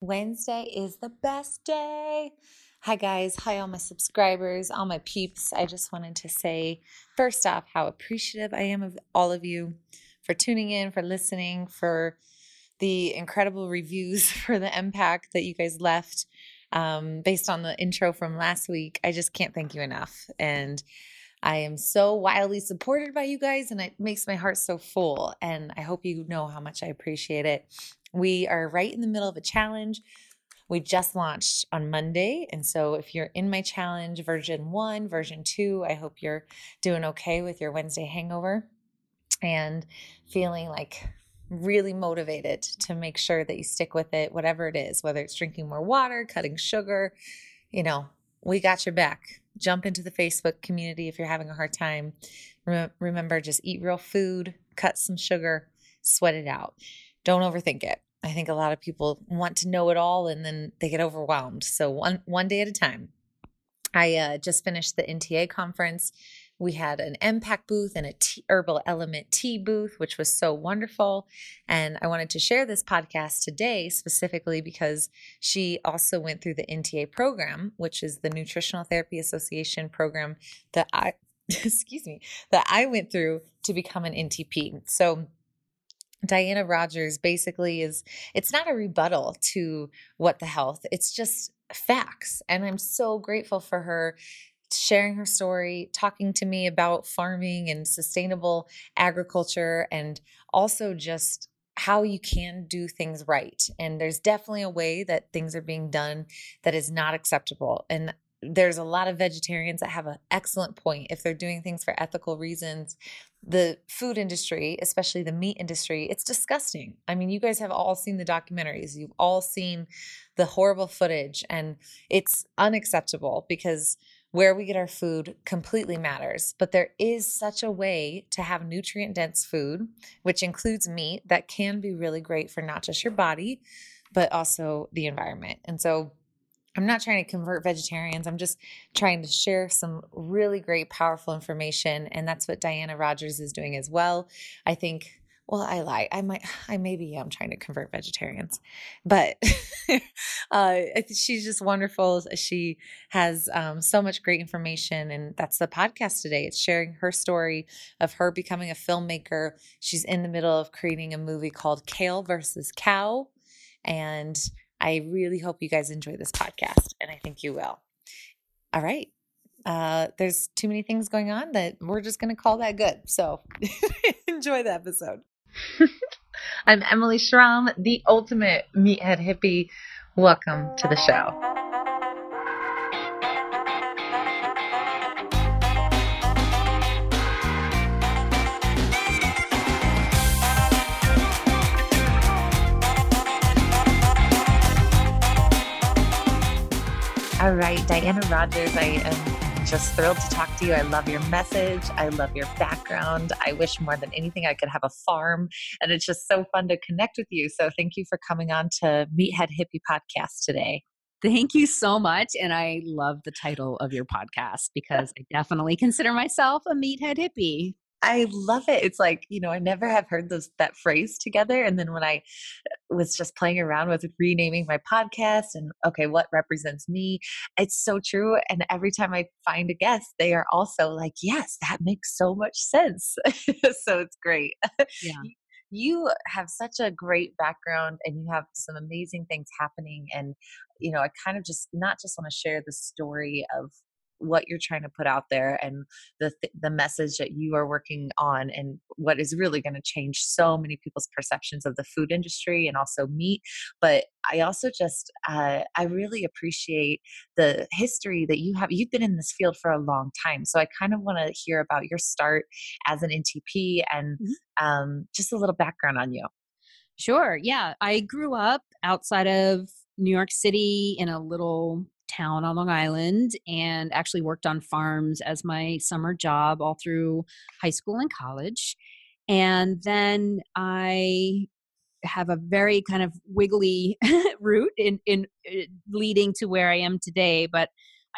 Wednesday is the best day. Hi, guys. Hi, all my subscribers, all my peeps. I just wanted to say, first off, how appreciative I am of all of you for tuning in, for listening, for the incredible reviews for the impact that you guys left um, based on the intro from last week. I just can't thank you enough. And I am so wildly supported by you guys, and it makes my heart so full. And I hope you know how much I appreciate it. We are right in the middle of a challenge. We just launched on Monday. And so, if you're in my challenge, version one, version two, I hope you're doing okay with your Wednesday hangover and feeling like really motivated to make sure that you stick with it, whatever it is, whether it's drinking more water, cutting sugar, you know, we got your back. Jump into the Facebook community if you're having a hard time. Remember, just eat real food, cut some sugar, sweat it out. Don't overthink it. I think a lot of people want to know it all and then they get overwhelmed. So one one day at a time. I uh, just finished the NTA conference. We had an Impact booth and a tea, herbal element tea booth, which was so wonderful. And I wanted to share this podcast today specifically because she also went through the NTA program, which is the Nutritional Therapy Association program that I, excuse me, that I went through to become an NTP. So Diana Rodgers basically is it's not a rebuttal to what the health, it's just facts. And I'm so grateful for her sharing her story, talking to me about farming and sustainable agriculture, and also just how you can do things right. And there's definitely a way that things are being done that is not acceptable. And there's a lot of vegetarians that have an excellent point. If they're doing things for ethical reasons the food industry especially the meat industry it's disgusting. I mean you guys have all seen the documentaries. You've all seen the horrible footage and it's unacceptable because where we get our food completely matters. But there is such a way to have nutrient dense food which includes meat that can be really great for not just your body but also the environment. And so I'm not trying to convert vegetarians. I'm just trying to share some really great, powerful information. And that's what Diana Rodgers is doing as well. I think, well, I lie. I might, I maybe am trying to convert vegetarians, but uh, she's just wonderful. She has um, so much great information. And that's the podcast today. It's sharing her story of her becoming a filmmaker. She's in the middle of creating a movie called Kale versus Cow. And I really hope you guys enjoy this podcast, and I think you will. All right. Uh, there's too many things going on that we're just going to call that good. So enjoy the episode. I'm Emily Schromm, the ultimate meathead hippie. Welcome to the show. Right, Diana Rodgers, I am just thrilled to talk to you. I love your message. I love your background. I wish more than anything I could have a farm. And it's just so fun to connect with you. So thank you for coming on to Meathead Hippie Podcast today. Thank you so much. And I love the title of your podcast because I definitely consider myself a meathead hippie. I love it. It's like, you know, I never have heard those that phrase together. And then when I uh, was just playing around with renaming my podcast and okay, what represents me, it's so true. And every time I find a guest, they are also like, yes, that makes so much sense. so it's great. Yeah. you have such a great background and you have some amazing things happening and you know i kind of just not just want to share the story of what you're trying to put out there and the th- the message that you are working on and what is really going to change so many people's perceptions of the food industry and also meat. But i also just uh, i really appreciate the history that you have you've been in this field for a long time. So i kind of want to hear about your start as an ntp and mm-hmm. um, just a little background on you. Sure yeah i grew up outside of new york city in a little town on Long Island and actually worked on farms as my summer job all through high school and college. And then I have a very kind of wiggly route in, in uh, leading to where I am today. But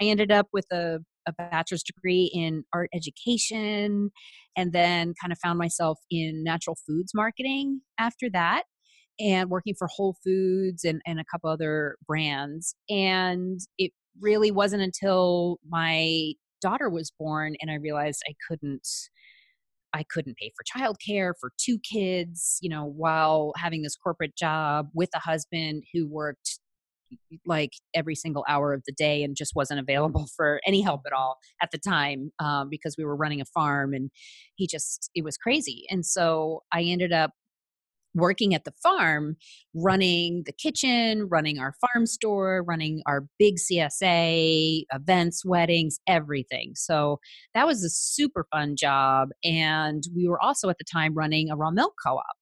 I ended up with a, a bachelor's degree in art education and then kind of found myself in natural foods marketing after that and working for Whole Foods and, and a couple other brands. And it really wasn't until my daughter was born and I realized I couldn't I couldn't pay for childcare for two kids, you know, while having this corporate job with a husband who worked like every single hour of the day and just wasn't available for any help at all at the time um, because we were running a farm and he just it was crazy and so i ended up working at the farm, running the kitchen, running our farm store, running our big CSA, events, weddings, everything. So that was a super fun job. And we were also at the time running a raw milk co op.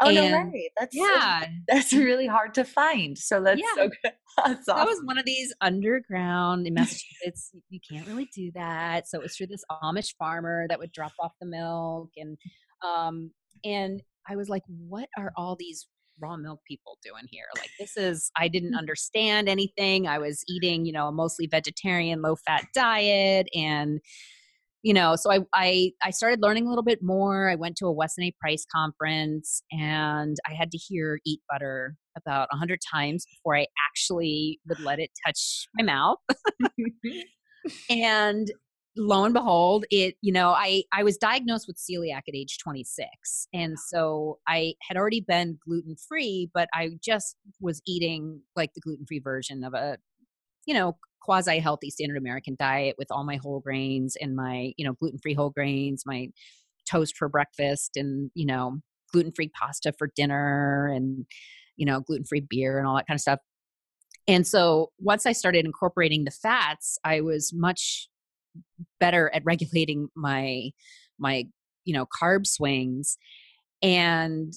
Oh and, no way! That's yeah, that's really hard to find. So that's yeah. so good. That's awesome. That was one of these underground in Massachusetts. you can't really do that. So it was through this Amish farmer that would drop off the milk, and um, and I was like, what are all these raw milk people doing here? Like, this is, I didn't mm. understand anything. I was eating, you know, a mostly vegetarian, low fat diet. And, you know, so I, I, I started learning a little bit more. I went to a Weston A. Price conference and I had to hear eat butter about a hundred times before I actually would let it touch my mouth. and lo and behold it you know i i was diagnosed with celiac at age 26 and so i had already been gluten free but i just was eating like the gluten free version of a you know quasi healthy standard american diet with all my whole grains and my you know gluten free whole grains my toast for breakfast and you know gluten free pasta for dinner and you know gluten free beer and all that kind of stuff. And so once I started incorporating the fats, I was much better at regulating my my you know carb swings and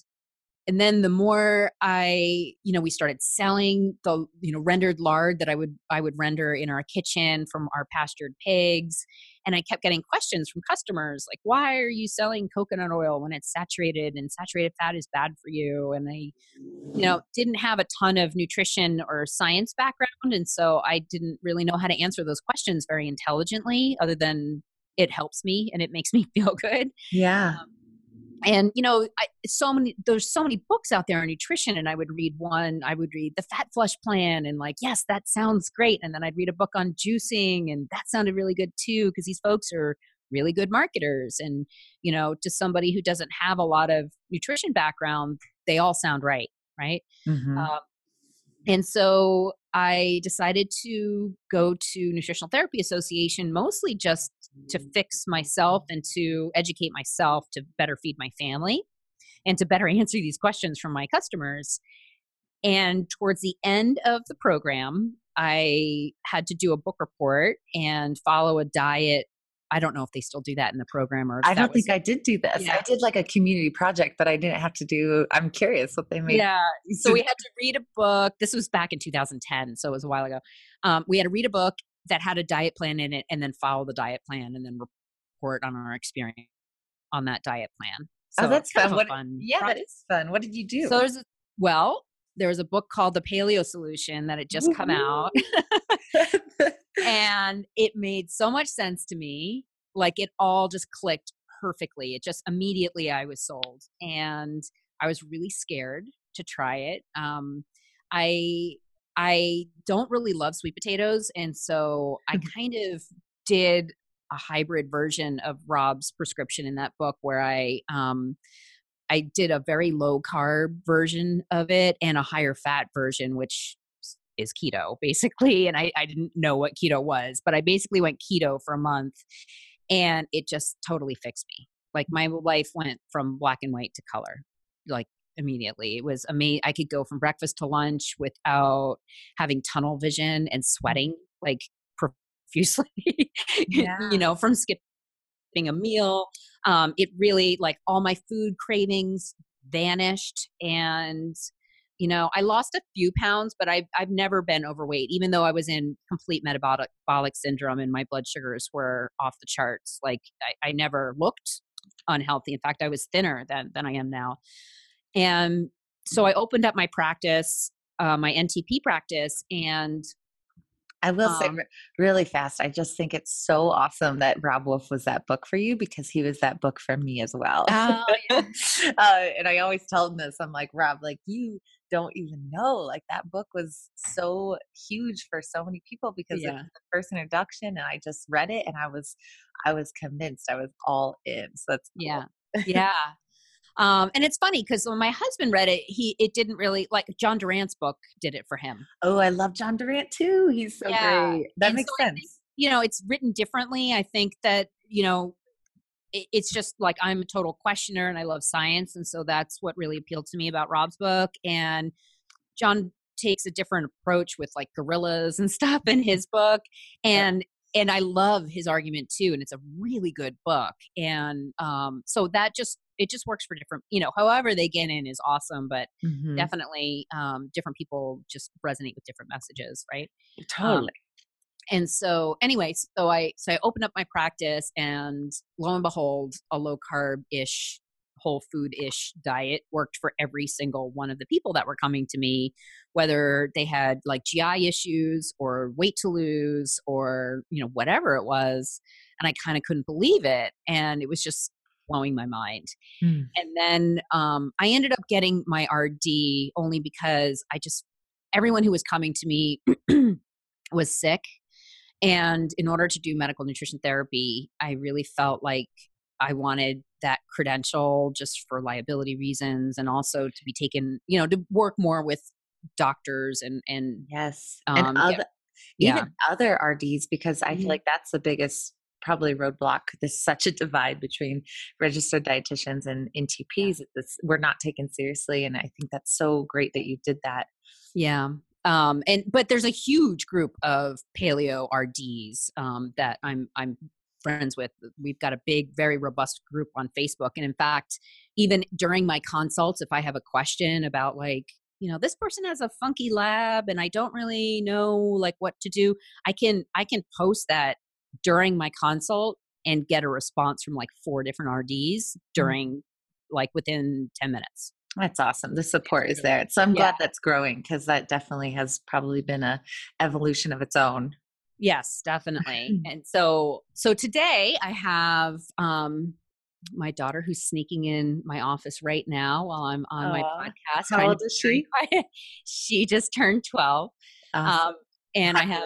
and then the more i you know we started selling the you know rendered lard that i would i would render in our kitchen from our pastured pigs and i kept getting questions from customers like why are you selling coconut oil when it's saturated and saturated fat is bad for you? And i you know didn't have a ton of nutrition or science background and so i didn't really know how to answer those questions very intelligently other than it helps me and it makes me feel good. Yeah. Um, and you know I, so many there's so many books out there on nutrition and i would read one i would read the fat flush plan and like yes that sounds great and then i'd read a book on juicing and that sounded really good too because these folks are really good marketers and you know to somebody who doesn't have a lot of nutrition background they all sound right right mm-hmm. um, and so i decided to go to nutritional therapy association mostly just to fix myself and to educate myself to better feed my family and to better answer these questions from my customers. And towards the end of the program, I had to do a book report and follow a diet. I don't know if they still do that in the program or I don't think I did do this. Yeah. I did like a community project, but I didn't have to do. I'm curious what they made. Yeah. So we had to read a book. This was back in 2010, so it was a while ago. Um, we had to read a book that had a diet plan in it and then follow the diet plan and then report on our experience on that diet plan. Oh, so oh, that's fun. What, fun. Yeah, project. that is fun. What did you do? So there's well, there was a book called The Paleo Solution that had just come out. and it made so much sense to me. Like it all just clicked perfectly. It just immediately I was sold. And I was really scared to try it. Um, I I don't really love sweet potatoes. And so I mm-hmm. kind of did a hybrid version of Rob's prescription in that book where I, um, I did a very low carb version of it and a higher fat version, which is keto basically. And I, I didn't know what keto was, but I basically went keto for a month and it just totally fixed me. Like my life went from black and white to color, like immediately. It was amazing. I could go from breakfast to lunch without having tunnel vision and sweating like profusely, yeah. you know, from skipping a meal. Um, it really, like, all my food cravings vanished. And, you know, I lost a few pounds, but I've, I've never been overweight, even though I was in complete metabolic, metabolic syndrome and my blood sugars were off the charts. Like, I, I never looked unhealthy. In fact, I was thinner than, than I am now. And so I opened up my practice, uh, my NTP practice, and I will say Um, re- really fast. I just think it's so awesome that Robb Wolf was that book for you because he was that book for me as well. Oh, yeah. uh, and I always tell him this. I'm like, Rob, like you don't even know. Like that book was so huge for so many people because it Yeah. was the first introduction, and I just read it and I was, I was convinced. I was all in. So that's cool. Yeah. Yeah. Um, and it's funny because when my husband read it, he it didn't really like John Durant's book did it for him. Oh, I love John Durant too. He's so Yeah. great. That And makes so I think, sense. You know, it's written differently. I think that, you know, it, it's just like I'm a total questioner and I love science. And so that's what really appealed to me about Rob's book. And John takes a different approach with like gorillas and stuff in his book. And and I love his argument too. And it's a really good book. And um, so that just it just works for different, you know, however they get in is awesome, but Mhm. definitely um, different people just resonate with different messages, right? Totally. and so anyway so i so i opened up my practice and lo and behold a low carb ish whole food ish diet worked for every single one of the people that were coming to me whether they had like gi issues or weight to lose or you know whatever it was and i kind of couldn't believe it and it was just blowing my mind Hmm. and then um, i ended up getting my rd only because i just everyone who was coming to me was sick and in order to do medical nutrition therapy, I really felt like I wanted that credential just for liability reasons and also to be taken, you know, to work more with doctors and and Yes. um, and other, Yeah. even other RDs, because I feel like that's the biggest probably roadblock. There's such a divide between registered dietitians and NTPs. It's, we're not taken seriously. And I think that's so great that you did that. Yeah. Um, and but there's a huge group of paleo RDs um, that I'm I'm friends with. We've got a big, very robust group on Facebook. And in fact, even during my consults, if I have a question about like, you know, this person has a funky lab and I don't really know like what to do, I can I can post that during my consult and get a response from like four different RDs during like within 10 minutes. That's awesome. The support is there. So I'm Yeah. glad that's growing because that definitely has probably been a evolution of its own. Yes, definitely. and so so today I have um my daughter who's sneaking in my office right now while I'm on my podcast. How old is she? she just turned 12. Awesome. Um and I have.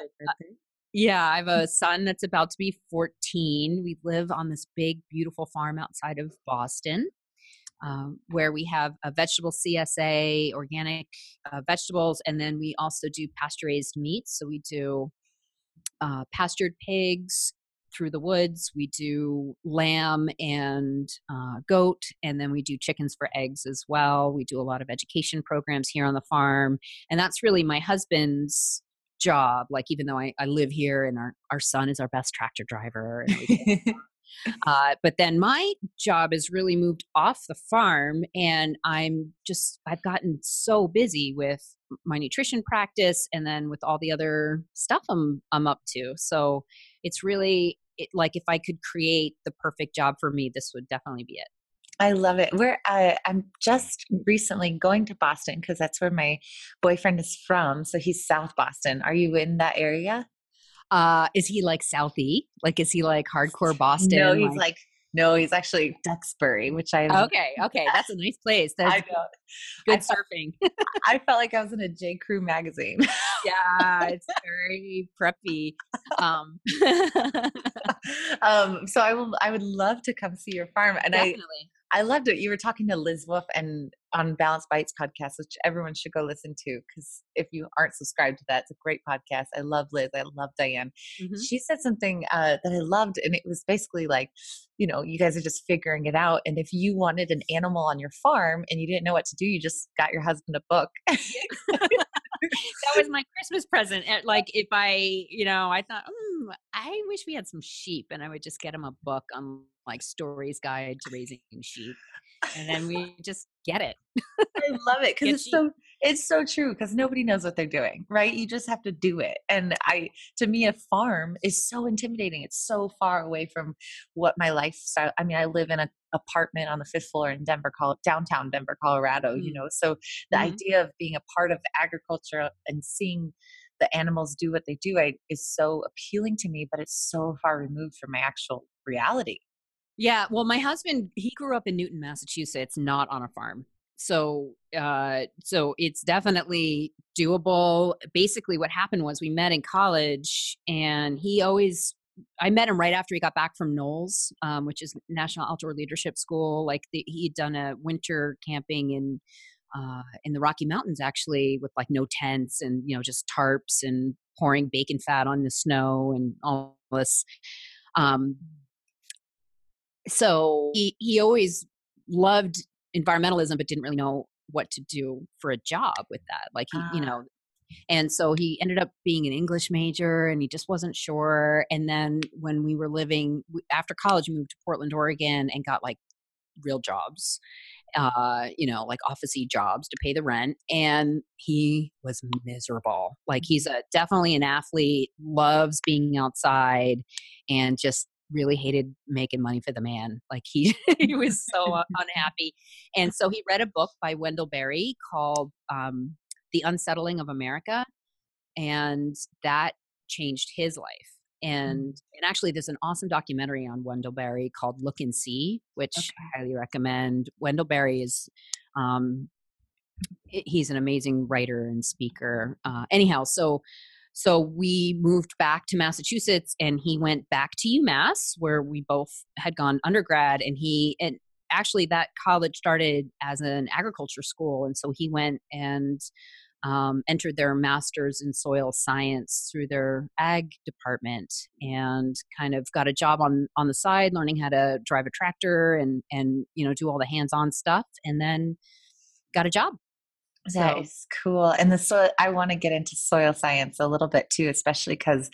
Yeah, I have a son that's about to be 14. We live on this big beautiful farm outside of Boston. Um, where we have a vegetable CSA, organic uh, vegetables, and then we also do pasture raised meats. So we do uh, pastured pigs through the woods. We do lamb and uh, goat, and then we do chickens for eggs as well. We do a lot of education programs here on the farm, and that's really my husband's job. Like even though I, I live here, and our our son is our best tractor driver. Uh, but then my job has really moved off the farm, and I'm just, I've gotten so busy with my nutrition practice and then with all the other stuff I'm, I'm up to. So it's really it, like if I could create the perfect job for me, this would definitely be it. I love it. We're I, I'm just recently going to Boston because that's where my boyfriend is from. So he's South Boston. Are you in that area? Uh, is he like Southie? Like, is he like hardcore Boston? No, he's like no, he's actually Duxbury, which I okay, okay, that's a nice place. That's I know. good I felt- surfing. I felt like I was in a J. Crew magazine. yeah, it's very preppy. Um, um, so I will. I would love to come see your farm, and definitely. I loved it. You were talking to Liz Wolfe and on Balanced Bites podcast, which everyone should go listen to because if you aren't subscribed to that, it's a great podcast. I love Liz. I love Diane. Mhm. She said something uh, that I loved, and it was basically like, you know, you guys are just figuring it out. And if you wanted an animal on your farm and you didn't know what to do, you just got your husband a book. that was my Christmas present. And, Like if I, you know, I thought, mm, I wish we had some sheep, and I would just get him a book on like Storey's Guide to Raising Sheep, and then we just get it. I love it because it's sheep. so it's so true because nobody knows what they're doing, right? You just have to do it. And I, to me, a farm is so intimidating. It's so far away from what my lifestyle. I mean, I live in an apartment on the fifth floor in Denver, downtown Denver, Colorado. You Mm. know, so the Mhm. idea of being a part of agriculture and seeing the animals do what they do I, is so appealing to me, but it's so far removed from my actual reality. Yeah, well, my husband he grew up in Newton, Massachusetts, not on a farm. So, uh, so it's definitely doable. Basically, what happened was we met in college, and he always I met him right after he got back from NOLS, um, which is National Outdoor Leadership School. Like the, he'd done a winter camping in uh, in the Rocky Mountains, actually, with like no tents and you know just tarps and pouring bacon fat on the snow and all this. Um, so he he always loved environmentalism, but didn't really know what to do for a job with that. Like he, you ah. know, and so he ended up being an English major and he just wasn't sure. And then when we were living after college, we moved to Portland, Oregon and got like real jobs, uh, you know, like officey jobs to pay the rent. And he was miserable. Like he's a definitely an athlete, loves being outside and just really hated making money for the man. Like he he was so unhappy. And so he read a book by Wendell Berry called um, The Unsettling of America. And that changed his life. Mm. And and actually there's an awesome documentary on Wendell Berry called Look and See, which okay. I highly recommend. Wendell Berry is um he's an amazing writer and speaker. Uh, anyhow, so so we moved back to Massachusetts and he went back to UMass where we both had gone undergrad and he and actually that college started as an agriculture school and so he went and um, entered their master's in soil science through their ag department and kind of got a job on on the side learning how to drive a tractor and and you know do all the hands-on stuff and then got a job so. cool. And the soil, I want to get into soil science a little bit too, especially because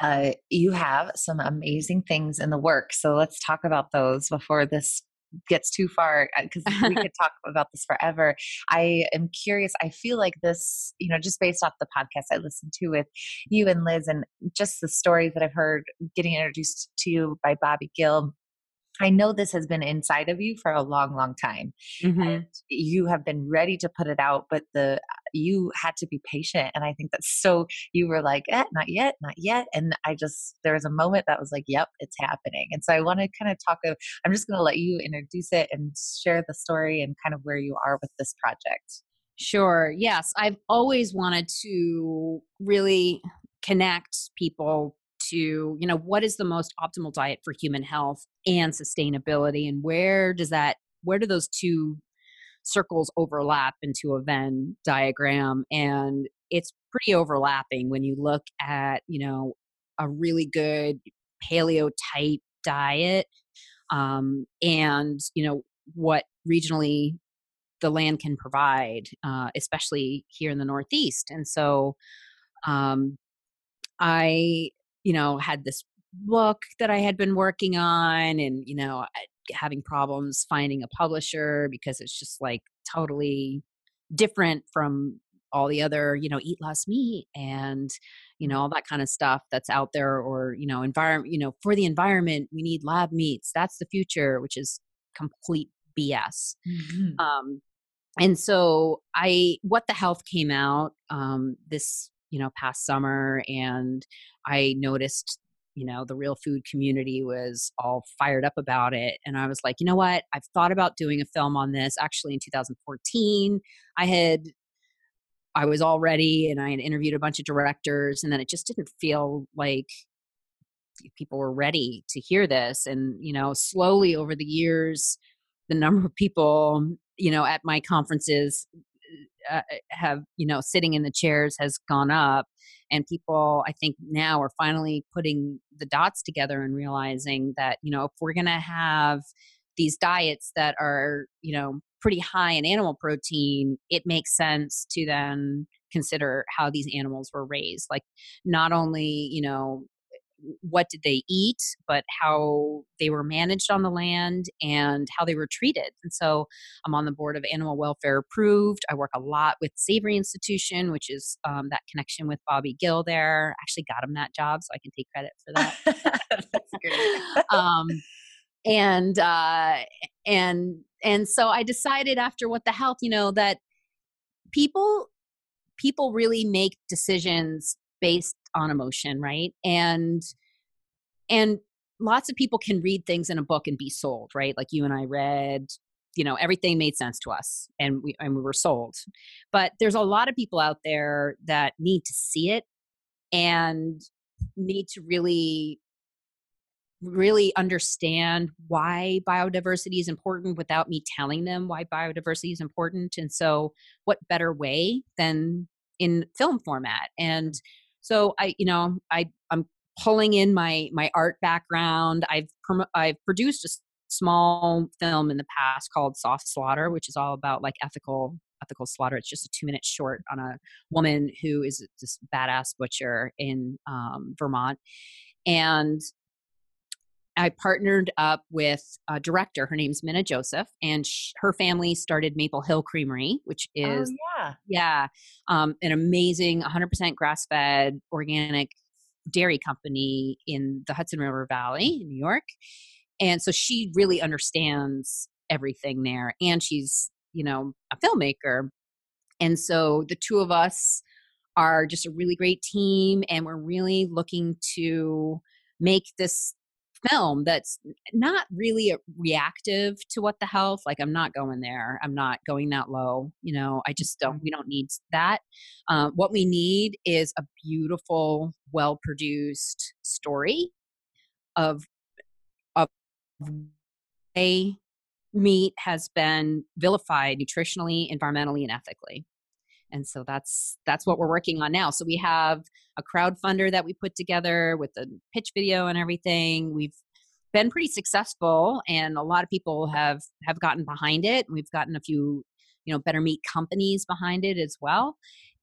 uh, you have some amazing things in the work. So let's talk about those before this gets too far because uh, we could talk about this forever. I am curious. I feel like this, you know, just based off the podcast I listened to with you and Liz, and just the stories that I've heard getting introduced to you by Bobby Gill I know this has been inside of you for a long, long time. Mm-hmm. And you have been ready to put it out, but the you had to be patient. And I think that's so you were like, eh, not yet, not yet. And I just there was a moment that was like, Yep, it's happening. And so I want to kind of talk of I'm just gonna let you introduce it and share the story and kind of where you are with this project. Sure. Yes. I've always wanted to really connect people to you know what is the most optimal diet for human health and sustainability and where does that where do those two circles overlap into a venn diagram? And it's pretty overlapping when you look at you know a really good paleo type diet um, and you know what regionally the land can provide uh, especially here in the northeast. And so um, i you know, had this book that I had been working on and, you know, having problems finding a publisher because it's just like totally different from all the other, you know, eat less meat and, you know, all that kind of stuff that's out there or, you know, environment, you know, for the environment, we need lab meats. That's the future, which is complete BS. Mm-hmm. Um, and so I, what the health came out um, this you know past summer and i noticed you know the real food community was all fired up about it and i was like you know what? I've thought about doing a film on this. Actually in 2014 i had i was all ready and i had interviewed a bunch of directors and then it just didn't feel like people were ready to hear this and you know slowly over the years the number of people you know at my conferences uh, have you know sitting in the chairs has gone up and people i think now are finally putting the dots together and realizing that you know if we're going to have these diets that are you know pretty high in animal protein it makes sense to then consider how these animals were raised. Like not only you know what did they eat, but how they were managed on the land and how they were treated. And so I'm on the board of Animal Welfare Approved. I work a lot with Savory Institution, which is um, that connection with Bobby Gill there. I actually got him that job, so I can take credit for that. Um, and uh, and and so I decided after what the health, you know, that people people really make decisions based on emotion, right? And and lots of people can read things in a book and be sold, right? Like you and I read, you know, everything made sense to us and we and we were sold. But there's a lot of people out there that need to see it and need to really really understand why biodiversity is important without me telling them why biodiversity is important and so what better way than in film format and so i you know i i'm pulling in my my art background. I've i've produced a small film in the past called soft slaughter which is all about like ethical ethical slaughter. It's just a two minute short on a woman who is this badass butcher in um, vermont. And I partnered up with a director. Her name's Minna Joseph, and sh- her family started Maple Hill Creamery, which Oh is yeah. yeah, um, an amazing 100% grass fed organic dairy company in the Hudson River Valley in New York. And so she really understands everything there. And she's, you know, a filmmaker. And so the two of us are just a really great team. And we're really looking to make this film that's not really reactive to what the health like i'm not going there i'm not going that low you know i just don't we don't need that. Um, what we need is a beautiful well produced story of of a meat has been vilified nutritionally environmentally and ethically and so that's that's what we're working on now. So we have a crowdfunder that we put together with the pitch video and everything. We've been pretty successful and a lot of people have have gotten behind it. We've gotten a few you know better meat companies behind it as well.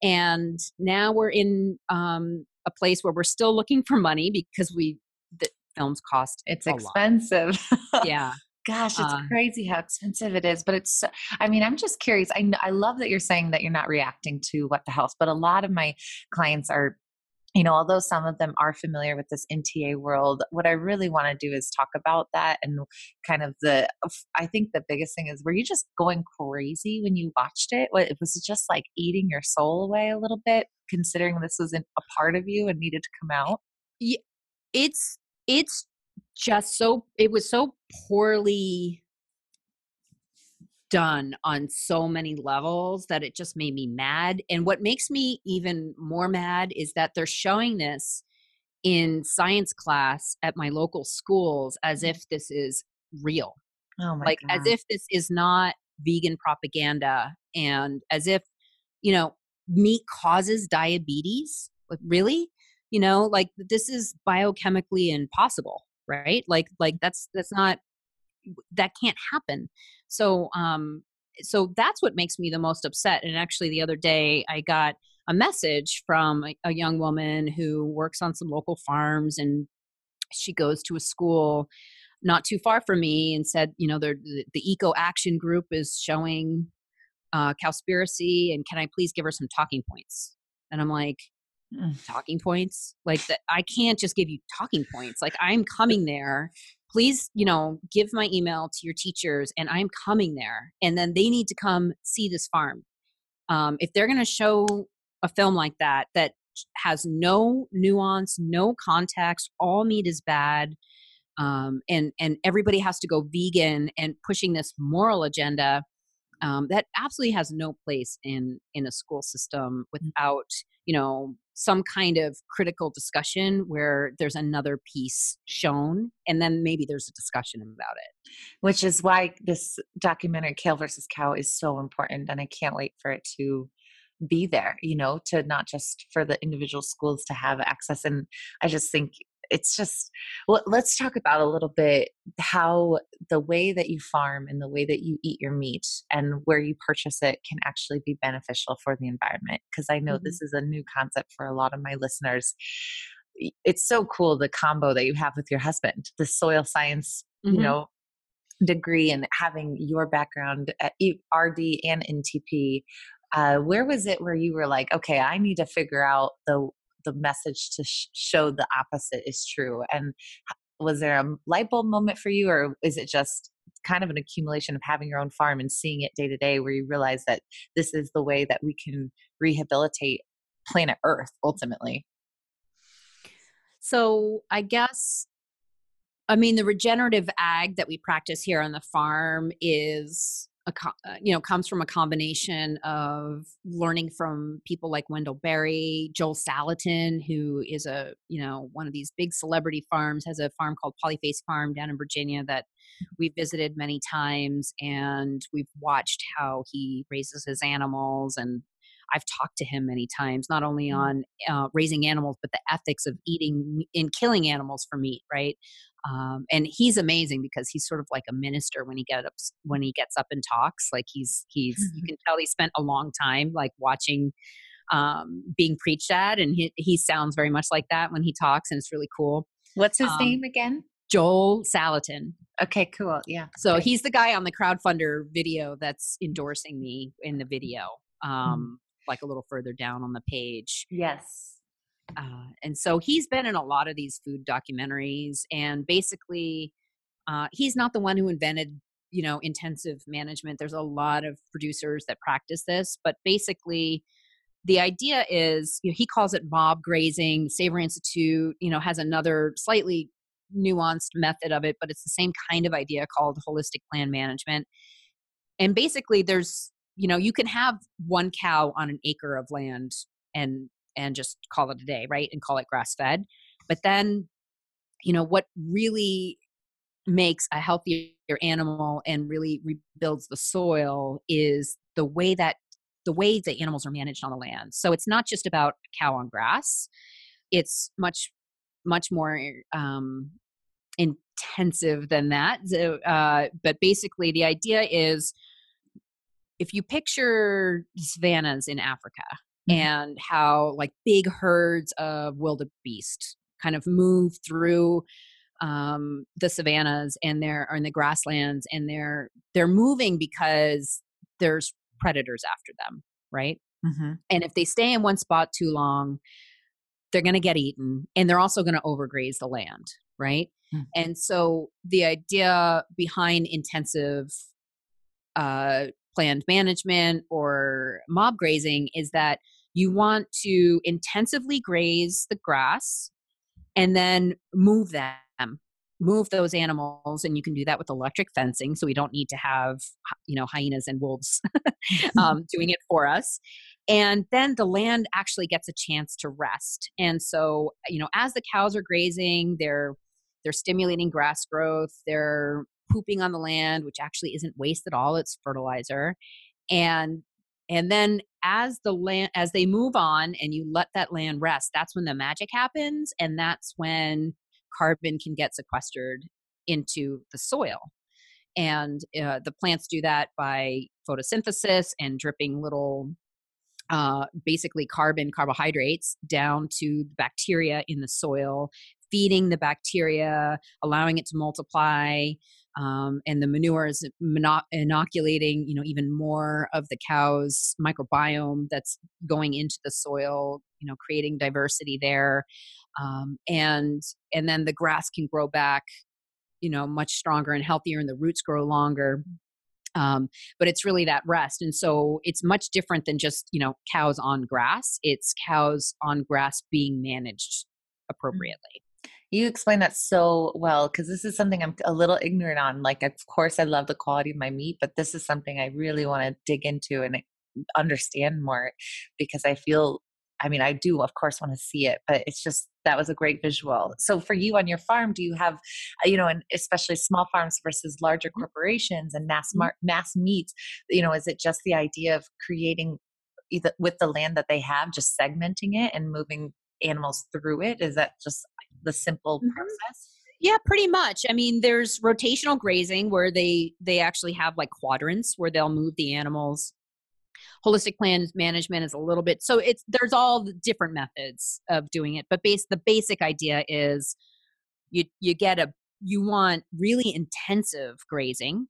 And now we're in um, a place where we're still looking for money because we the films cost it's expensive. Yeah Gosh, it's uh, crazy how expensive it is. But it's, I mean, I'm just curious. I, I love that you're saying that you're not reacting to what the health, but a lot of my clients are you know, although some of them are familiar with this NTA world, what I really want to do is talk about that and kind of the. I think the biggest thing is, were you just going crazy when you watched it? Was it was just like eating your soul away a little bit, considering this wasn't a part of you and needed to come out? Yeah, it's it's just so it was so poorly done on so many levels that it just made me mad. And what makes me even more mad is that they're showing this in science class at my local schools as Mm. if this is real. Oh my like God. as if this is not vegan propaganda and as if, you know, meat causes diabetes. Like really? You know, like this is biochemically impossible, right? Like like that's that's not that can't happen. So um so that's what makes me the most upset. And actually the other day I got a message from a, a young woman who works on some local farms and she goes to a school not too far from me and said, you know, the, the Eco Action Group is showing uh, Cowspiracy, and can I please give her some talking points? And I'm like. Talking points? Like that, I can't just give you talking points. Like I'm coming there. Please, you know, give my email to your teachers, and I'm coming there. And then they need to come see this farm. Um, if they're going to show a film like that that has no nuance, no context, all meat is bad, um, and and everybody has to go vegan and pushing this moral agenda um, that absolutely has no place in in a school system without you know some kind of critical discussion where there's another piece shown and then maybe there's a discussion about it. Which is why this documentary kale versus cow is so important and i can't wait for it to be there you know to not just for the individual schools to have access and i just think it's just well let's talk about a little bit how the way that you farm and the way that you eat your meat and where you purchase it can actually be beneficial for the environment because i know mm-hmm. this is a new concept for a lot of my listeners it's so cool the combo that you have with your husband the soil science mm-hmm. you know degree and having your background at rd and ntp uh, where was it where you were like okay i need to figure out the the message to sh- show the opposite is true and was there a light bulb moment for you or is it just kind of an accumulation of having your own farm and seeing it day to day where you realize that this is the way that we can rehabilitate planet earth ultimately? So I guess, I mean, the regenerative ag that we practice here on the farm is a, uh, you know comes from a combination of learning from people like Wendell Berry, Joel Salatin, who is a you know one of these big celebrity farms, has a farm called Polyface Farm down in Virginia that we've visited many times, and we've watched how he raises his animals and I've talked to him many times, not only mm. on uh, raising animals, but the ethics of eating and killing animals for meat, right? Um, and he's amazing because he's sort of like a minister when he gets up when he gets up and talks. Like he's he's you can tell he spent a long time like watching um, being preached at, and he he sounds very much like that when he talks, and it's really cool. What's his um, name again? Joel Salatin. Okay, cool. Yeah. So okay. he's the guy on the crowdfunder video that's endorsing me in the video. Hmm. Um, mm. Like a little further down on the page. Yes. Uh, and so he's been in a lot of these food documentaries, and basically, uh, he's not the one who invented, you know, intensive management. There's a lot of producers that practice this, but basically, the idea is you know, he calls it mob grazing. Savory Institute, you know, has another slightly nuanced method of it, but it's the same kind of idea called holistic planned management. And basically, there's you know, you can have one cow on an acre of land and and just call it a day, right? And call it grass fed. But then, you know, what really makes a healthier animal and really rebuilds the soil is the way that the way the animals are managed on the land. So it's not just about cow on grass. It's much much more um, intensive than that. Uh, but basically, the idea is if you picture savannas in Africa, mm-hmm. and how like big herds of wildebeest kind of move through um, the savannas and they're in the grasslands and they're they're moving because there's predators after them right mm-hmm. and if they stay in one spot too long they're going to get eaten and they're also going to overgraze the land right mm-hmm. and so the idea behind intensive uh, planned management or mob grazing is that you want to intensively graze the grass and then move them move those animals and you can do that with electric fencing so we don't need to have you know hyenas and wolves um, doing it for us. And then the land actually gets a chance to rest. And so you know as the cows are grazing they're they're stimulating grass growth they're pooping on the land which actually isn't waste at all it's fertilizer. And and then as the land as they move on and you let that land rest that's when the magic happens and that's when carbon can get sequestered into the soil. And uh, the plants do that by photosynthesis and dripping little uh, basically carbon carbohydrates down to the bacteria in the soil feeding the bacteria allowing it to multiply um, and the manure is inoculating you know even more of the cow's microbiome that's going into the soil you know creating diversity there um, and and then the grass can grow back you know much stronger and healthier and the roots grow longer um, but it's really that rest and so it's much different than just you know cows on grass it's cows on grass being managed mm. appropriately you explain that so well because this is something I'm a little ignorant on. Like, of course, I love the quality of my meat, but this is something I really want to dig into and understand more because I feel, I mean, I do, of course, want to see it, but it's just that was a great visual. So, for you on your farm, do you have, uh, you know, and especially small farms versus larger mm-hmm. corporations and mass mar- mass meats? You know, is it just the idea of creating either with the land that they have, just segmenting it and moving animals through it? Is that just the simple mm-hmm. process? Yeah, pretty much. I mean, there's rotational grazing where they they actually have like quadrants where they'll move the animals. Holistic planned management is a little bit so it's there's all different methods of doing it, but base the basic idea is you you get a you want really intensive grazing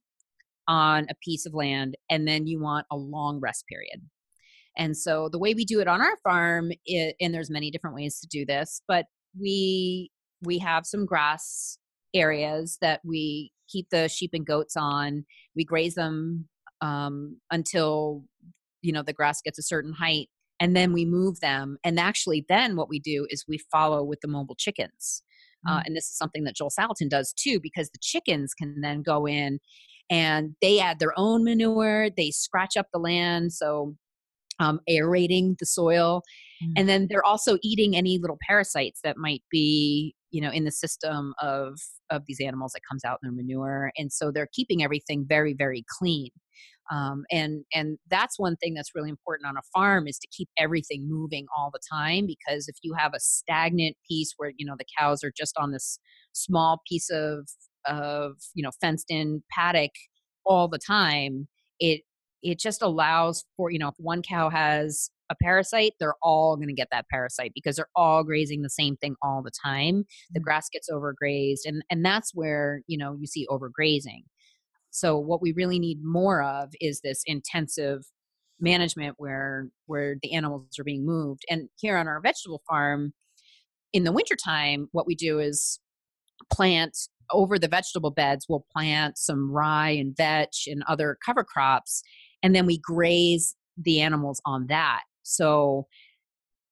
on a piece of land and then you want a long rest period. And so the way we do it on our farm, it, and there's many different ways to do this, but we we have some grass areas that we keep the sheep and goats on. We graze them um, until you know the grass gets a certain height, and then we move them. And actually, then what we do is we follow with the mobile chickens. Uh, and this is something that Joel Salatin does too, because the chickens can then go in and they add their own manure. They scratch up the land, so um, aerating the soil, mm. and then they're also eating any little parasites that might be, you know, in the system of of these animals that comes out in their manure, and so they're keeping everything very, very clean. Um, and and that's one thing that's really important on a farm is to keep everything moving all the time because if you have a stagnant piece where you know the cows are just on this small piece of of you know fenced in paddock all the time it it just allows for you know if one cow has a parasite they're all going to get that parasite because they're all grazing the same thing all the time. The mm. grass gets overgrazed and and that's where you know you see overgrazing. So what we really need more of is this intensive management where where the animals are being moved. And here on our vegetable farm in the wintertime what we do is plant over the vegetable beds, we'll plant some rye and vetch and other cover crops, and then we graze the animals on that. So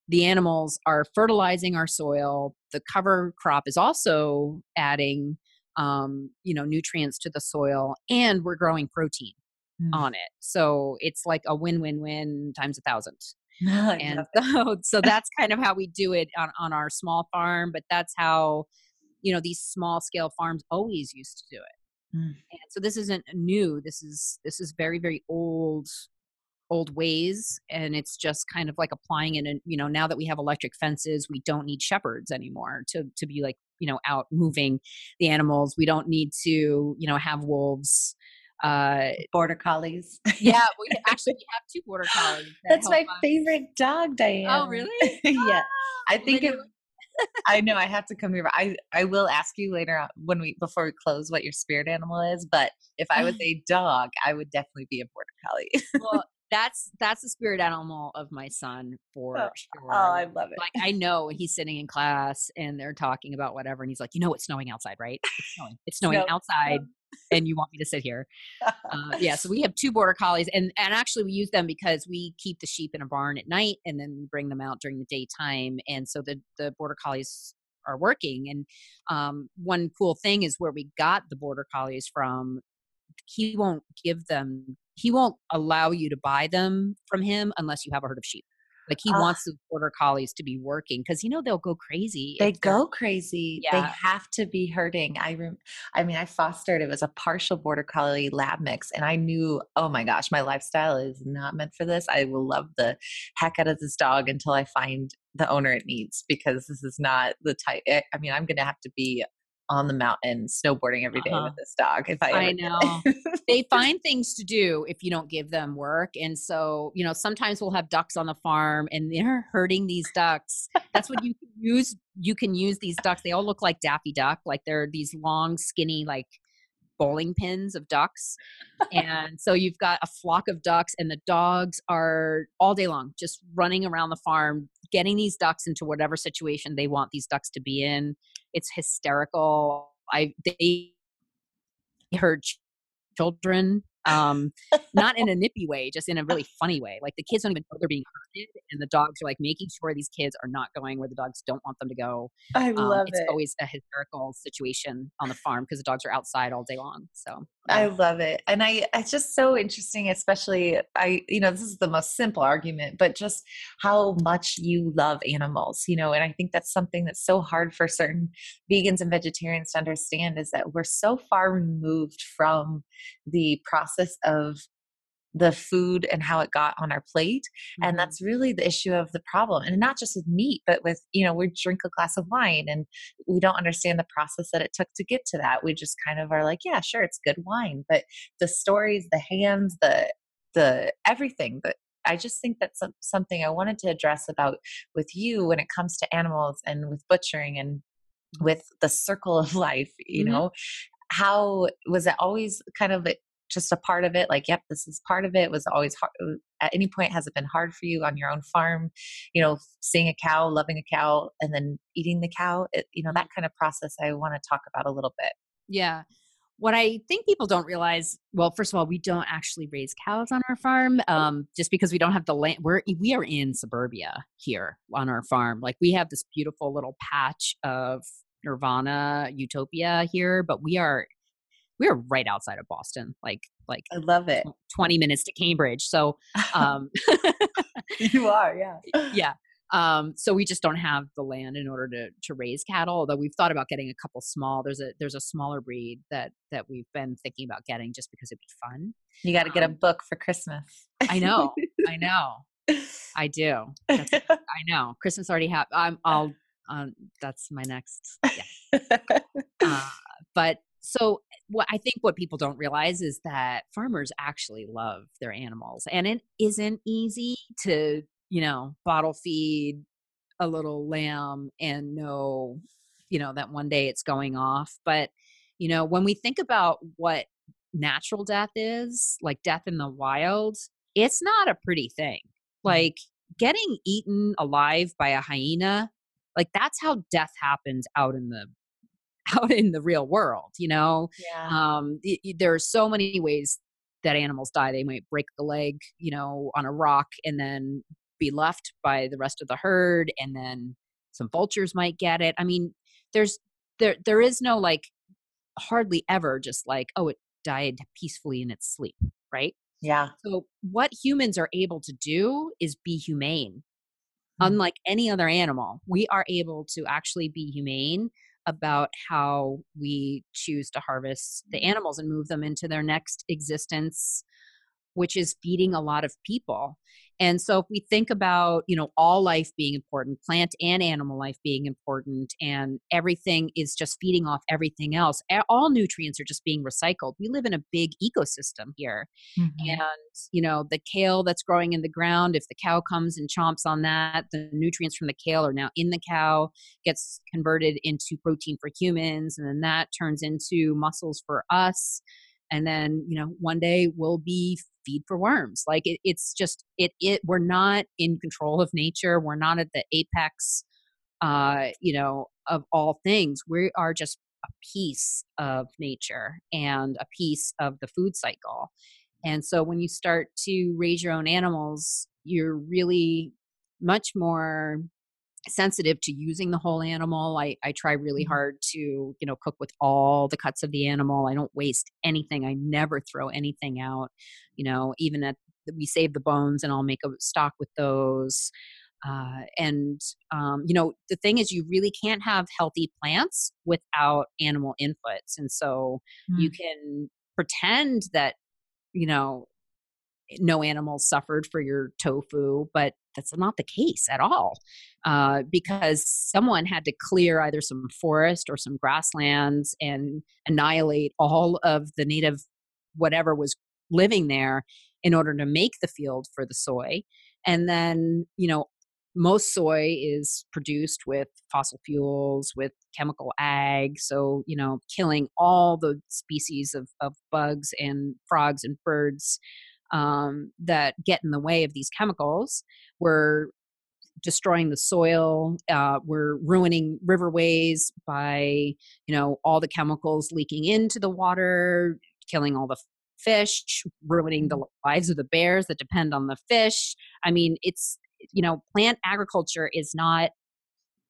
the animals are fertilizing our soil. The cover crop is also adding, um, you know, nutrients to the soil, and we're growing protein mm. on it. So it's like a win-win-win times a thousand. and so, so that's kind of how we do it on, on our small farm. But that's how you know these small scale farms always used to do it mm. and so this isn't new this is this is very very old old ways and it's just kind of like applying it and you know now that we have electric fences we don't need shepherds anymore to to be like you know out moving the animals. We don't need to you know have wolves uh border collies. Yeah we actually we have two border collies that that's my us. favorite dog Diana. oh really? Yeah. I think it I know I have to come here. I I will ask you later on when we before we close what your spirit animal is. But if I was a dog, I would definitely be a border collie. well, that's that's the spirit animal of my son for oh, sure. Oh, I love it. Like I know he's sitting in class and they're talking about whatever, and he's like, "You know, it's snowing outside, right? It's snowing. It's snowing Snow. outside." and you want me to sit here. Uh, yeah, so we have two border collies, and and actually we use them because we keep the sheep in a barn at night, and then we bring them out during the daytime, and so the the border collies are working. And um, one cool thing is where we got the border collies from. He won't give them. He won't allow you to buy them from him unless you have a herd of sheep. Like he uh, wants the border collies to be working because you know they'll go crazy. They go crazy. Yeah. They have to be hurting. I rem- I mean, I fostered it was a partial border collie lab mix, and I knew, oh my gosh, my lifestyle is not meant for this. I will love the heck out of this dog until I find the owner it needs because this is not the type. Eh, I mean, I'm going to have to be on the mountain snowboarding every day uh-huh. with this dog if i i know they find things to do if you don't give them work and so you know sometimes we'll have ducks on the farm and they're herding these ducks that's what you can use you can use these ducks they all look like daffy duck like they're these long skinny like bowling pins of ducks. and so you've got a flock of ducks, and the dogs are all day long just running around the farm, getting these ducks into whatever situation they want these ducks to be in. It's hysterical. I they herd children um, not in a nippy way, just in a really funny way. Like the kids don't even know they're being herded, and the dogs are like making sure these kids are not going where the dogs don't want them to go. I um, love it's it. It's always a hysterical situation on the farm because the dogs are outside all day long. So yeah. I love it, and I it's just so interesting, especially I you know this is the most simple argument, but just how much you love animals, you know, and I think that's something that's so hard for certain vegans and vegetarians to understand is that we're so far removed from the process of the food and how it got on our plate mm-hmm. and that's really the issue of the problem and not just with meat but with you know we drink a glass of wine and we don't understand the process that it took to get to that we just kind of are like yeah sure it's good wine but the stories the hands the the everything but I just think that's something I wanted to address about with you when it comes to animals and with butchering and with the circle of life, you mm-hmm. know, how was it always kind of just a part of it like yep this is part of it was always hard at any point has it been hard for you on your own farm you know seeing a cow loving a cow and then eating the cow it, you know that kind of process i want to talk about a little bit yeah what I think people don't realize, well, first of all, we don't actually raise cows on our farm, um, just because we don't have the land. We're we are in suburbia here on our farm. Like we have this beautiful little patch of nirvana utopia here, but we are we are right outside of Boston, like like I love it. Twenty minutes to Cambridge. So, um, you are, yeah, yeah. Um, so we just don't have the land in order to to raise cattle. Although we've thought about getting a couple small. There's a there's a smaller breed that that we've been thinking about getting just because it'd be fun. You got to get a um, book for Christmas. I know, I know, I do. That's, I know. Christmas already happened. I'm. I'll. Um, that's my next. Yeah. Uh, but so what I think what people don't realize is that farmers actually love their animals, and it isn't easy to you know, bottle feed a little lamb and know, you know, that one day it's going off. But, you know, when we think about what natural death is, like death in the wild, it's not a pretty thing. Mm-hmm. Like getting eaten alive by a hyena, like that's how death happens out in the out in the real world you know? Yeah. um y- y- there are so many ways that animals die. They might break the leg you know on a rock and then be left by the rest of the herd and then some vultures might get it. I mean there's there there is no like hardly ever just like oh it died peacefully in its sleep right? Yeah. So what humans are able to do is be humane. Mm-hmm. unlike any other animal we are able to actually be humane about how we choose to harvest the mm-hmm. animals and move them into their next existence which is feeding a lot of people and so if we think about, you know, all life being important, plant and animal life being important, and everything is just feeding off everything else, all nutrients are just being recycled. We live in a big ecosystem here. Mm-hmm. And, you know, the kale that's growing in the ground, if the cow comes and chomps on that, the nutrients from the kale are now in the cow, gets converted into protein for humans, and then that turns into muscles for us and then you know one day we'll be feed for worms like it, it's just it it we're not in control of nature we're not at the apex uh you know of all things we are just a piece of nature and a piece of the food cycle. And so when you start to raise your own animals you're really much more sensitive to using the whole animal. I, I try really mm-hmm. hard to, you know, cook with all the cuts of the animal. I don't waste anything. I never throw anything out. You know, even at we save the bones and I'll make a stock with those. Uh, and um, you know the thing is you really can't have healthy plants without animal inputs and so mm. you can pretend that you know no animals suffered for your tofu, but that's not the case at all uh, because someone had to clear either some forest or some grasslands and annihilate all of the native whatever was living there in order to make the field for the soy. And then, you know, most soy is produced with fossil fuels, with chemical ag. So, you know, killing all the species of, of bugs and frogs and birds um, that get in the way of these chemicals. We're destroying the soil. Uh, we're ruining riverways by, you know, all the chemicals leaking into the water, killing all the fish, ruining the mm-hmm. lives of the bears that depend on the fish. I mean, it's, you know, plant agriculture is not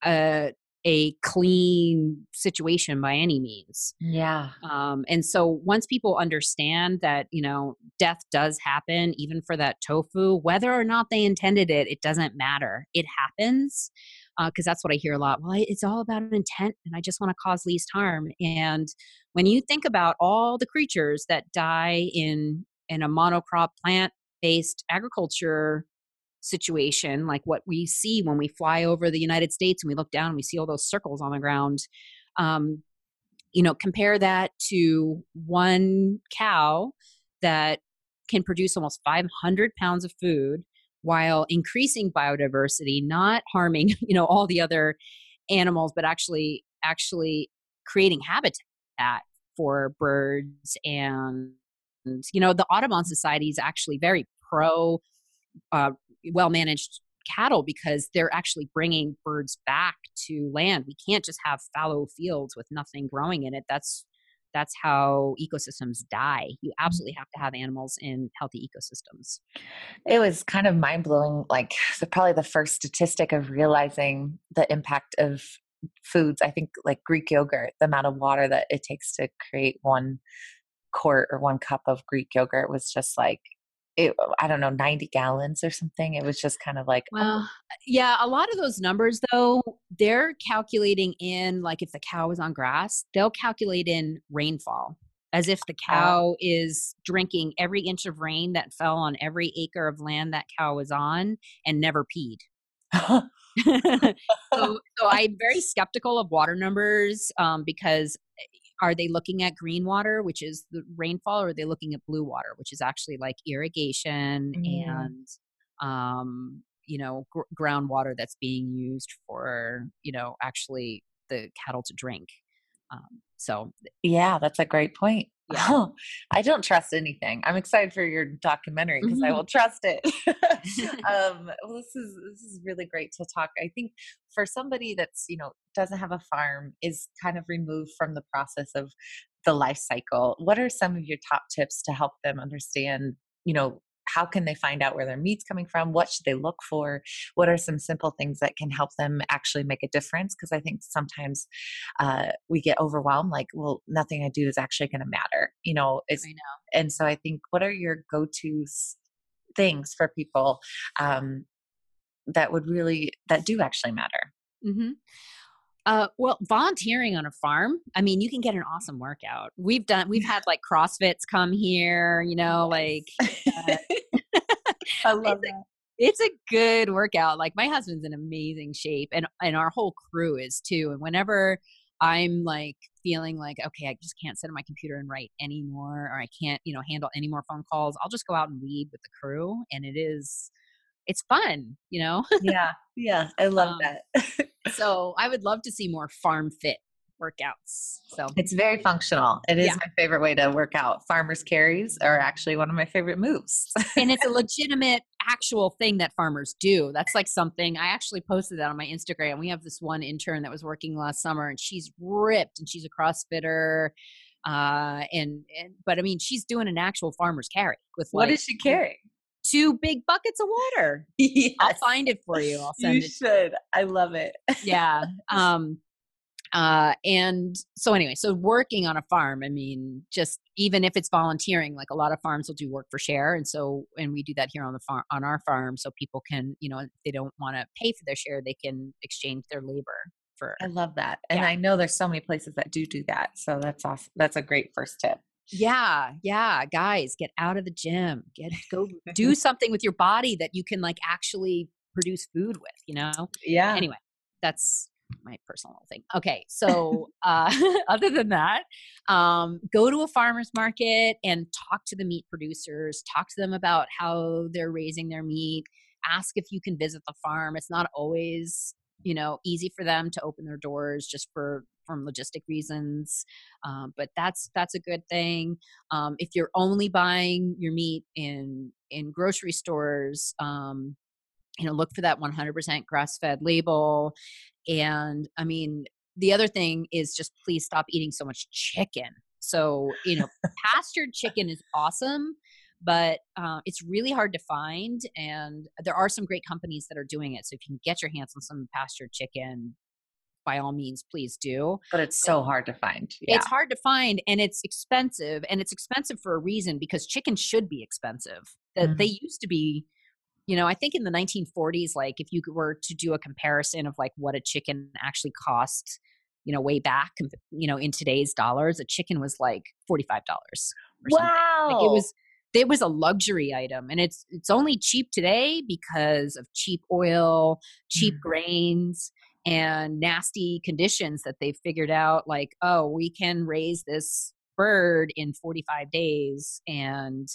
a a clean situation by any means. Yeah. Um, and so once people understand that, you know, death does happen, even for that tofu, whether or not they intended it, it doesn't matter. It happens because uh, that's what I hear a lot. Well, it's all about intent, and I just want to cause least harm. And when you think about all the creatures that die in in a monocrop plant based agriculture situation, like what we see when we fly over the United States and we look down and we see all those circles on the ground. Um, you know, compare that to one cow that can produce almost 500 pounds of food while increasing biodiversity, not harming, you know, all the other animals, but actually, actually creating habitat for birds and, you know, the Audubon Society is actually very pro uh, well managed cattle because they're actually bringing birds back to land. We can't just have fallow fields with nothing growing in it. That's that's how ecosystems die. You absolutely have to have animals in healthy ecosystems. It was kind of mind blowing, like the, probably the first statistic of realizing the impact of foods. I think like Greek yogurt, the amount of water that it takes to create one quart or one cup of Greek yogurt was just like it, I don't know, 90 gallons or something. It was just kind of like, oh. well, oh. yeah, a lot of those numbers though, they're calculating in like if the cow is on grass, they'll calculate in rainfall as if the cow oh. is drinking every inch of rain that fell on every acre of land that cow was on and never peed. so, so I'm very skeptical of water numbers um, because are they looking at green water, which is the rainfall, or are they looking at blue water, which is actually like irrigation mm. and um, you know gr- groundwater that's being used for you know actually the cattle to drink. Um, so yeah, that's a great point. Yeah. Oh, I don't trust anything. I'm excited for your documentary because mm-hmm. I will trust it. um, well, this is this is really great to talk. I think for somebody that's you know doesn't have a farm is kind of removed from the process of the life cycle. What are some of your top tips to help them understand you know how can they find out where their meat's coming from what should they look for what are some simple things that can help them actually make a difference because i think sometimes uh, we get overwhelmed like well nothing i do is actually going to matter you know it's I know. and so i think what are your go-to things for people um, that would really that do actually matter mm-hmm. Uh, well, volunteering on a farm, I mean, you can get an awesome workout. We've done, we've had like CrossFits come here, you know, like. Uh, I love that. it's a good workout. Like my husband's in amazing shape, and and our whole crew is too. And whenever I'm like feeling like okay, I just can't sit on my computer and write anymore, or I can't, you know, handle any more phone calls, I'll just go out and weed with the crew, and it is it's fun, you know? yeah. Yeah. I love um, that. so I would love to see more farm fit workouts. So it's very functional. It is yeah. my favorite way to work out. Farmers carries are actually one of my favorite moves. and it's a legitimate actual thing that farmers do. That's like something I actually posted that on my Instagram. We have this one intern that was working last summer and she's ripped and she's a CrossFitter. Uh, and, and but I mean, she's doing an actual farmer's carry with what is she carrying? two big buckets of water. Yes. I'll find it for you. I'll send you it. You should. I love it. yeah. Um, uh, and so anyway, so working on a farm, I mean, just even if it's volunteering, like a lot of farms will do work for share. And so, and we do that here on the farm, on our farm. So people can, you know, if they don't want to pay for their share, they can exchange their labor for. I love that. And yeah. I know there's so many places that do do that. So that's awesome. That's a great first tip. Yeah, yeah, guys, get out of the gym. Get go do something with your body that you can like actually produce food with, you know? Yeah. Anyway, that's my personal thing. Okay, so uh, other than that, um, go to a farmer's market and talk to the meat producers. Talk to them about how they're raising their meat. Ask if you can visit the farm. It's not always you know easy for them to open their doors just for from logistic reasons um, but that's that's a good thing um, if you're only buying your meat in in grocery stores um, you know look for that 100% grass fed label and i mean the other thing is just please stop eating so much chicken so you know pastured chicken is awesome but uh, it's really hard to find and there are some great companies that are doing it so if you can get your hands on some pastured chicken by all means please do but it's so hard to find yeah. it's hard to find and it's expensive and it's expensive for a reason because chicken should be expensive that mm-hmm. they used to be you know i think in the 1940s like if you were to do a comparison of like what a chicken actually cost you know way back you know in today's dollars a chicken was like $45 wow like it was it was a luxury item and it's it's only cheap today because of cheap oil cheap mm. grains and nasty conditions that they've figured out like oh we can raise this bird in 45 days and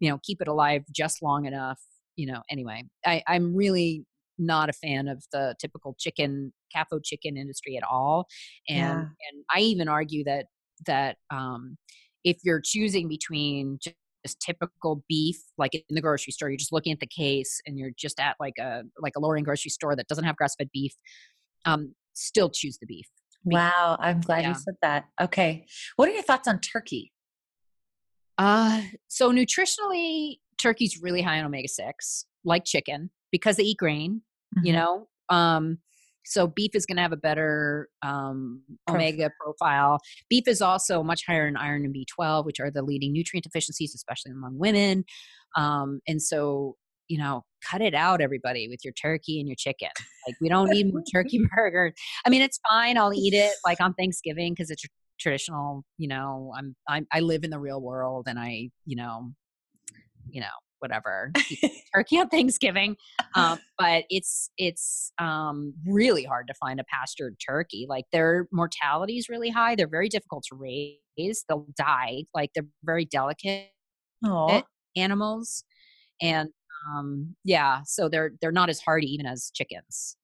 you know keep it alive just long enough you know anyway I, i'm really not a fan of the typical chicken CAFO chicken industry at all and yeah. and i even argue that that um if you're choosing between just typical beef like in the grocery store you're just looking at the case and you're just at like a like a lower end grocery store that doesn't have grass fed beef um still choose the beef Wow, I'm glad Yeah. you said that. Okay. What are your thoughts on turkey? Uh, so nutritionally, turkey's really high on omega six, like chicken, because they eat grain. You Mhm. know, um, so beef is going to have a better um, Prof- omega profile. Beef is also much higher in iron and B12, which are the leading nutrient deficiencies, especially among women. Um, and so, you know, cut it out, everybody, with your turkey and your chicken. Like, we don't need more turkey burgers. I mean, it's fine. I'll eat it like on Thanksgiving because it's tr- traditional. You know, I'm, I'm I live in the real world, and I, you know, you know, whatever. turkey on Thanksgiving, um, but it's it's um, really hard to find a pastured turkey. Like their mortality is really high. They're very difficult to raise. They'll die. Like they're very delicate Aw. animals, and um, yeah, so they're they're not as hardy even as chickens.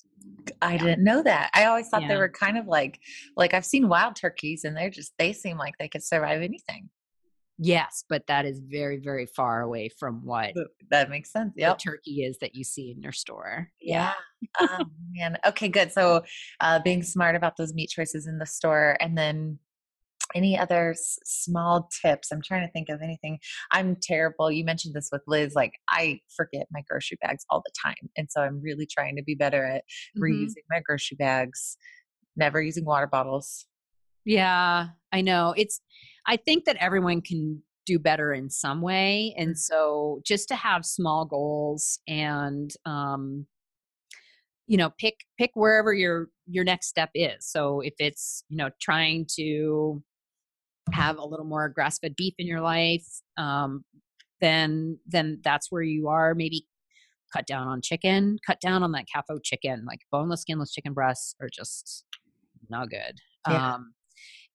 I Yeah. didn't know that. I always thought they were kind of like like I've seen wild turkeys and they're just they seem like they could survive anything. Yes, but that is very very far away from what That makes sense. Yeah, turkey is that you see in your store. Yeah. oh man. Okay, good. So uh being smart about those meat choices in the store and then any other s- small tips? I'm trying to think of anything. I'm terrible. You mentioned this with Liz. Like I forget my grocery bags all the time. And so I'm really trying to be better at Mhm. reusing my grocery bags, never using water bottles. Yeah, I know. It's I think that everyone can do better in some way. And so just to have small goals and um you know, pick pick wherever your your next step is. So if it's, you know, trying to have a little more grass-fed beef in your life, um then then that's where you are. Maybe cut down on chicken, cut down on that CAFO chicken, like boneless, skinless chicken breasts are just not good. Yeah. Um,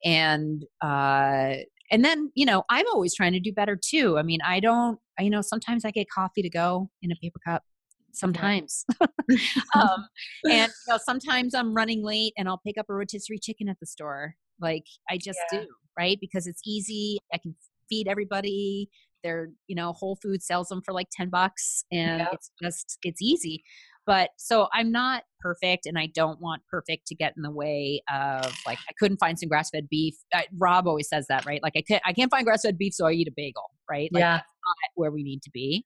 and uh, and then you know I'm always trying to do better too. I mean, I don't, you know, sometimes I get coffee to go in a paper cup. Sometimes, um, and you know, sometimes I'm running late and I'll pick up a rotisserie chicken at the store. Like I just Yeah. do, right? Because it's easy. I can feed everybody. They're, you know, Whole Foods sells them for like 10 bucks and Yep. it's just, it's easy. But so I'm not perfect and I don't want perfect to get in the way of like, I couldn't find some grass fed beef. I, Robb always says that, right? Like I can't, I can't find grass fed beef, so I eat a bagel, right? Like Yeah. that's not where we need to be.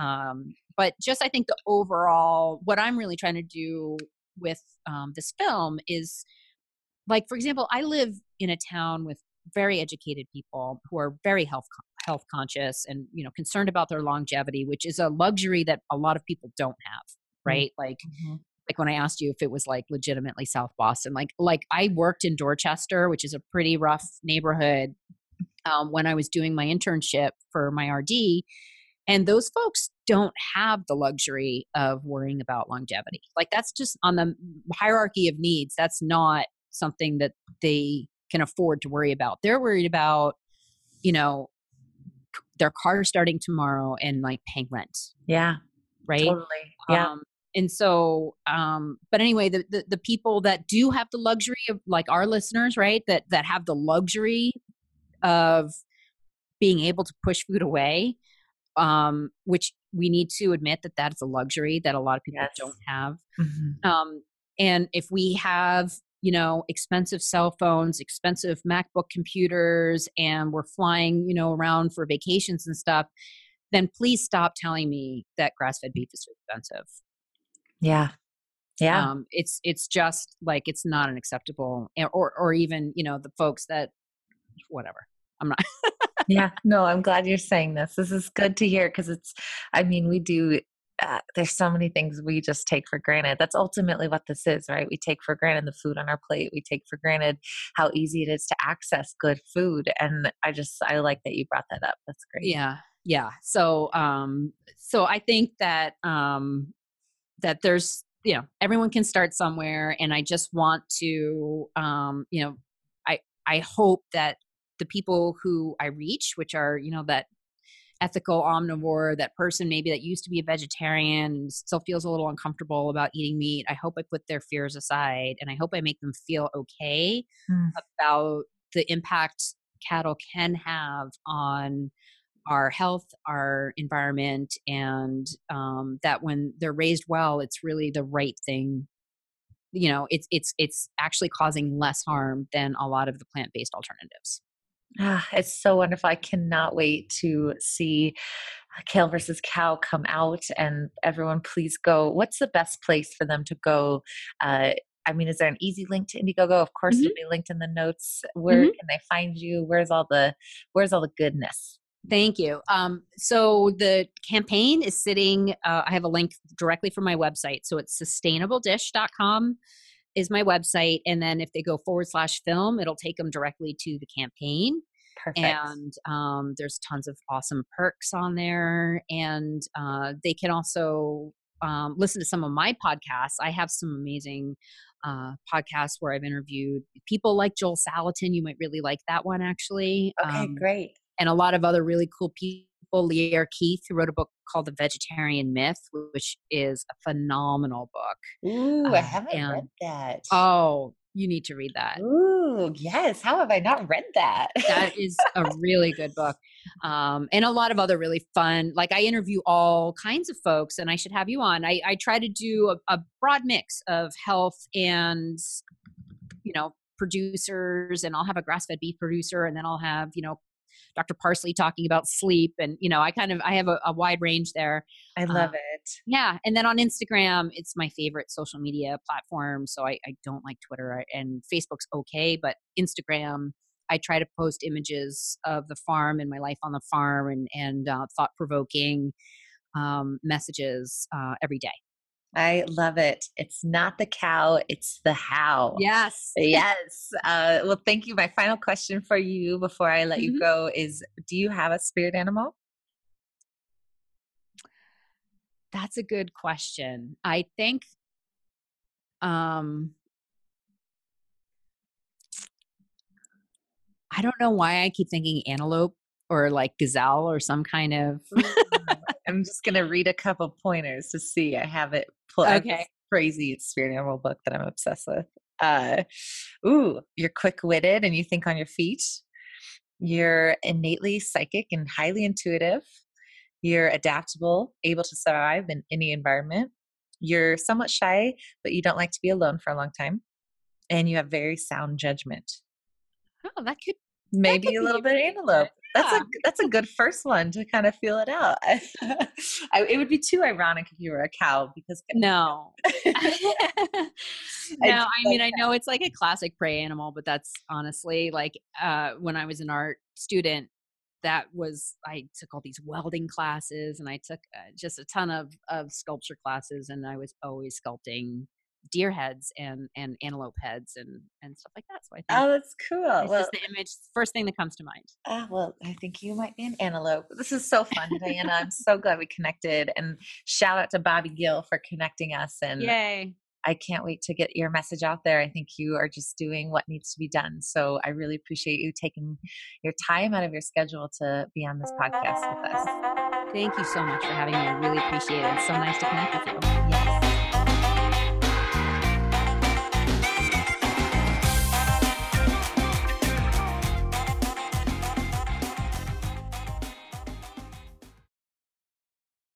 Um, but just I think the overall, what I'm really trying to do with um, this film is like, for example, I live in a town with very educated people who are very health health conscious and you know concerned about their longevity, which is a luxury that a lot of people don't have, right? Like Mhm. Like when I asked you if it was like legitimately South Boston, like like I worked in Dorchester, which is a pretty rough neighborhood, um, when I was doing my internship for my RD, and those folks don't have the luxury of worrying about longevity. Like that's just on the hierarchy of needs. That's not something that they can afford to worry about. They're worried about, you know, their car starting tomorrow and like paying rent, Yeah. right? Totally. Yeah. Um, and so, um, but anyway, the, the the people that do have the luxury of like our listeners, right? That that have the luxury of being able to push food away, um, which we need to admit that that's a luxury that a lot of people Yes. don't have. Mhm. Um, and if we have, you know, expensive cell phones, expensive MacBook computers, and we're flying, you know, around for vacations and stuff, then please stop telling me that grass-fed beef is too expensive. Yeah. Yeah. Um, it's it's just like it's not an acceptable, or or even you know the folks that whatever. I'm not. yeah. No, I'm glad you're saying this. This is good to hear because it's, I mean, we do, uh, there's so many things we just take for granted. That's ultimately what this is, right? We take for granted the food on our plate. We take for granted how easy it is to access good food. And I just, I like that you brought that up. That's great. yeah yeah so um so i think that um that there's you know everyone can start somewhere and i just want to um you know i i hope that the people who i reach which are you know that ethical omnivore that person maybe that used to be a vegetarian and still feels a little uncomfortable about eating meat i hope i put their fears aside and i hope i make them feel okay Mm. about the impact cattle can have on our health, our environment, and um, that when they're raised well, it's really the right thing, you know it's it's it's actually causing less harm than a lot of the plant-based alternatives Ah, it's so wonderful. I cannot wait to see Kale versus Cow come out and everyone please go. What's the best place for them to go? Uh, I mean, is there an easy link to Indiegogo? Of course, Mhm. it'll be linked in the notes. Where Mhm. can they find you? Where's all the Where's all the goodness? Thank you. Um, so the campaign is sitting, uh, I have a link directly from my website. So it's sustainabledish.com is my website. And then if they go forward slash film, it'll take them directly to the campaign. Perfect. And um, there's tons of awesome perks on there. And uh, they can also um, listen to some of my podcasts. I have some amazing uh, podcasts where I've interviewed people like Joel Salatin. You might really like that one, actually. okay, Um, great. And a lot of other really cool people. Lierre Keith, who wrote a book called The Vegetarian Myth, which is a phenomenal book. Ooh, uh, I haven't and- read that. Oh, you need to read that. Ooh, yes. How have I not read that? That is a really good book. Um, and a lot of other really fun, like I interview all kinds of folks, and I should have you on. I, I try to do a, a broad mix of health and, you know, producers, and I'll have a grass fed beef producer, and then I'll have, you know, Dr. Parsley talking about sleep. And, you know, I kind of, I have a, a wide range there. I love um, it. Yeah. And then on Instagram, it's my favorite social media platform. So I, I don't like Twitter and Facebook's okay, but Instagram, I try to post images of the farm and my life on the farm and, and uh, thought provoking um, messages uh, every day. I love it. It's not the cow, it's the how. Yes. yes. Uh, well, thank you. My final question for you before I let Mhm. you go is Do you have a spirit animal? That's a good question. I think um I don't know why I keep thinking antelope or like gazelle or some kind of I'm just going to read a couple pointers to see. I have it. Pull- I have this Okay. Crazy spirit animal book that I'm obsessed with. Uh, ooh, you're quick witted and you think on your feet. You're innately psychic and highly intuitive. You're adaptable, able to survive in any environment. You're somewhat shy, but you don't like to be alone for a long time. And you have very sound judgment. Oh, that could Maybe a little bit antelope. That's a that's a good first one to kind of feel it out. I, it would be too ironic if you were a cow because no. no, I mean I know it's like a classic prey animal, but that's honestly like uh when I was an art student that was I took all these welding classes and I took uh, just a ton of of sculpture classes and I was always sculpting deer heads and and antelope heads and and stuff like that. So I think oh, that's cool. it's Well, just the image first thing that comes to mind. ah, well, I think you might be an antelope. This is so fun, Diana. I'm so glad we connected. And shout out to Bobby Gill for connecting us. And Yay. I can't wait to get your message out there. I think you are just doing what needs to be done. So I really appreciate you taking your time out of your schedule to be on this podcast with us. Thank you so much for having me. I really appreciate it. It's so nice to connect with you.